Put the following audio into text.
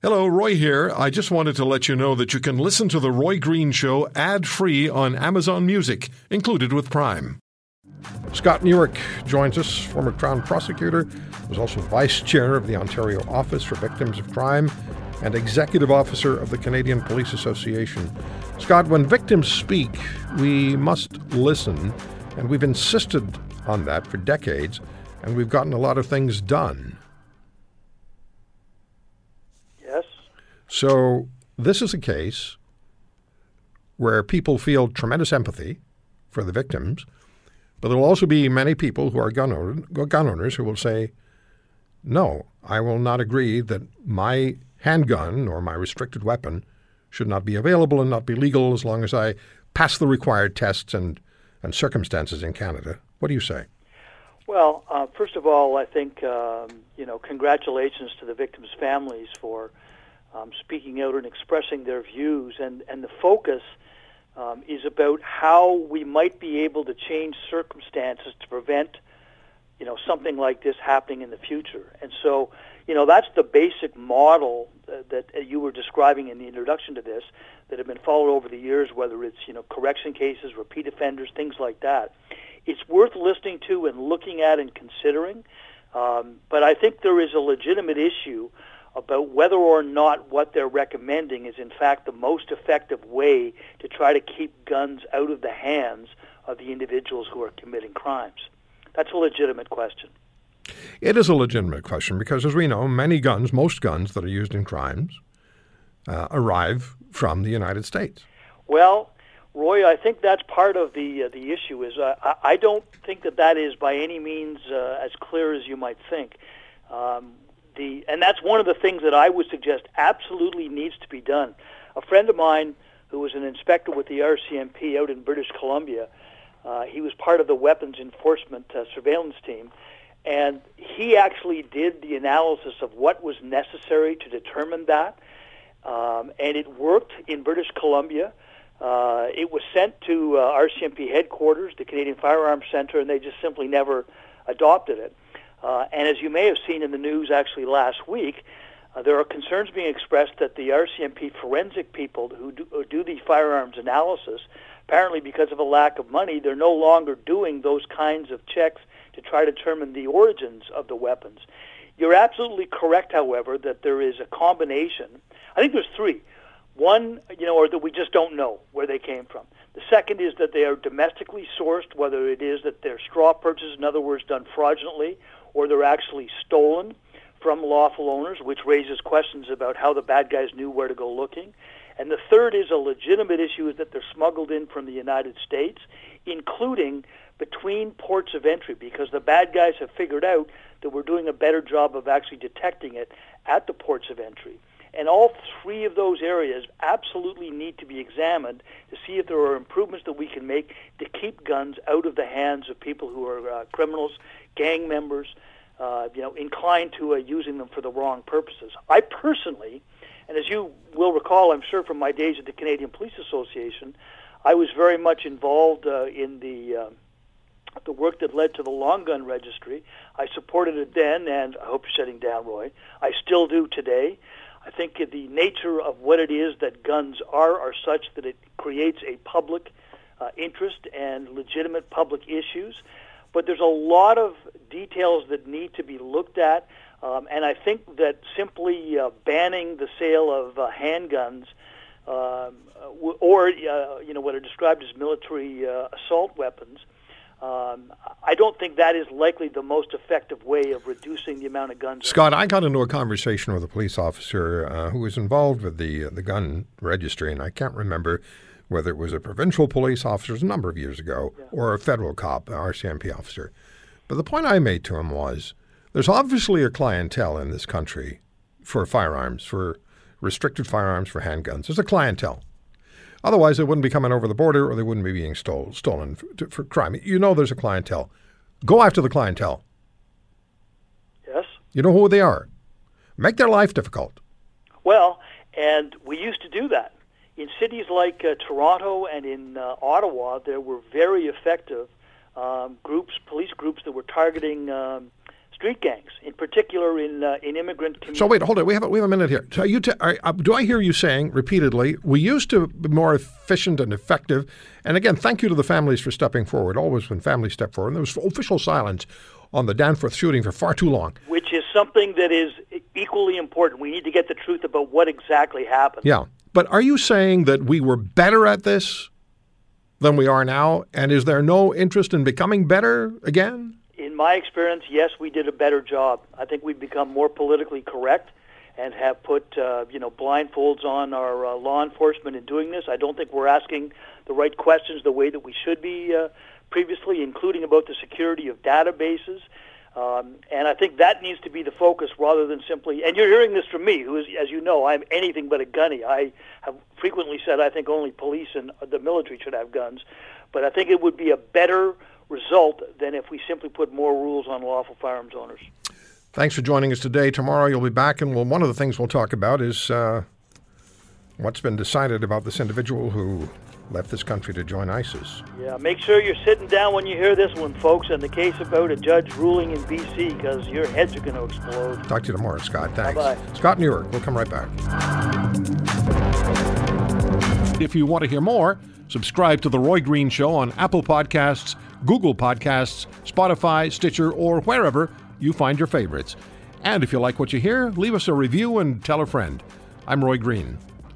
Hello, Roy here. I just wanted to let you know that you can listen to The Roy Green Show ad free on Amazon Music, included with Prime. Scott Newark joins us, former Crown prosecutor, was also vice chair of the Ontario Office for Victims of Crime and executive officer of the Canadian Police Association. Scott, when victims speak, we must listen, and we've insisted on that for decades, and we've gotten a lot of things done. So this is a case where people feel tremendous empathy for the victims, but there will also be many people who are gun, owner, gun owners who will say, no, I will not agree that my handgun or my restricted weapon should not be available and not be legal as long as I pass the required tests and, and circumstances in Canada. What do you say? Well, uh, first of all, I think um, you know congratulations to the victims' families for um, speaking out and expressing their views, and, and the focus um, is about how we might be able to change circumstances to prevent, you know, something like this happening in the future. And so, you know, that's the basic model that, that you were describing in the introduction to this that have been followed over the years, whether it's, you know, correction cases, repeat offenders, things like that. It's worth listening to and looking at and considering. Um, but I think there is a legitimate issue about whether or not what they're recommending is in fact the most effective way to try to keep guns out of the hands of the individuals who are committing crimes. That's a legitimate question. It is a legitimate question because, as we know, many guns, most guns that are used in crimes, uh, arrive from the United States. Well, Roy, I think that's part of the uh, the issue. Is uh, I don't think that that is by any means uh, as clear as you might think. Um, the and that's one of the things that I would suggest absolutely needs to be done. A friend of mine who was an inspector with the RCMP out in British Columbia, uh, he was part of the weapons enforcement uh, surveillance team, and he actually did the analysis of what was necessary to determine that, um, and it worked in British Columbia. Uh, it was sent to uh, RCMP headquarters, the Canadian Firearms Center, and they just simply never adopted it. Uh, and as you may have seen in the news actually last week, uh, there are concerns being expressed that the RCMP forensic people who do, who do the firearms analysis, apparently because of a lack of money, they're no longer doing those kinds of checks to try to determine the origins of the weapons. You're absolutely correct, however, that there is a combination. I think there's three. One, you know, or that we just don't know where they came from. The second is that they are domestically sourced, whether it is that they're straw purchases, in other words, done fraudulently, or they're actually stolen from lawful owners, which raises questions about how the bad guys knew where to go looking. And the third is a legitimate issue is that they're smuggled in from the United States, including between ports of entry, because the bad guys have figured out that we're doing a better job of actually detecting it at the ports of entry. And all three of those areas absolutely need to be examined to see if there are improvements that we can make to keep guns out of the hands of people who are uh, criminals, gang members, uh, you know, inclined to uh, using them for the wrong purposes. I personally, and as you will recall, I'm sure from my days at the Canadian Police Association, I was very much involved uh, in the uh, the work that led to the long gun registry. I supported it then, and I hope you're shutting down, Roy. I still do today. I think the nature of what it is that guns are are such that it creates a public uh, interest and legitimate public issues. But there's a lot of details that need to be looked at. Um, and I think that simply uh, banning the sale of uh, handguns um, or uh, you know what are described as military uh, assault weapons, um, I don't think that is likely the most effective way of reducing the amount of guns. Scott, I got into a conversation with a police officer uh, who was involved with the uh, the gun registry, and I can't remember whether it was a provincial police officer a number of years ago yeah. or a federal cop, an RCMP officer. But the point I made to him was there's obviously a clientele in this country for firearms, for restricted firearms, for handguns. There's a clientele. Otherwise, they wouldn't be coming over the border or they wouldn't be being stole, stolen for, for crime. You know there's a clientele. Go after the clientele. Yes. You know who they are. Make their life difficult. Well, and we used to do that in cities like uh, Toronto and in uh, Ottawa, there were very effective um, groups, police groups that were targeting um, street gangs, in particular in uh, in immigrant communities. So wait, hold it. We have a, we have a minute here. So you t- are, uh, do I hear you saying repeatedly we used to be more efficient and effective? And again, thank you to the families for stepping forward. Always when families step forward, and there was official silence on the Danforth shooting for far too long. Which is something that is equally important. We need to get the truth about what exactly happened. Yeah, but are you saying that we were better at this than we are now? And is there no interest in becoming better again? My experience, yes, we did a better job. I think we've become more politically correct and have put uh, you know blindfolds on our uh, law enforcement in doing this. I don't think we're asking the right questions the way that we should be uh, previously, including about the security of databases. Um, and I think that needs to be the focus rather than simply. And you're hearing this from me, who is, as you know, I'm anything but a gunny. I have frequently said I think only police and the military should have guns, but I think it would be a better result than if we simply put more rules on lawful firearms owners. Thanks for joining us today. Tomorrow you'll be back, and one of the things we'll talk about is uh, what's been decided about this individual who left this country to join ISIS. Yeah, make sure you're sitting down when you hear this one, folks, and the case about a judge ruling in B.C. because your heads are going to explode. Talk to you tomorrow, Scott. Thanks. Bye-bye. Scott Newark. We'll come right back. If you want to hear more, subscribe to The Roy Green Show on Apple Podcasts, Google Podcasts, Spotify, Stitcher, or wherever you find your favorites. And if you like what you hear, leave us a review and tell a friend. I'm Roy Green.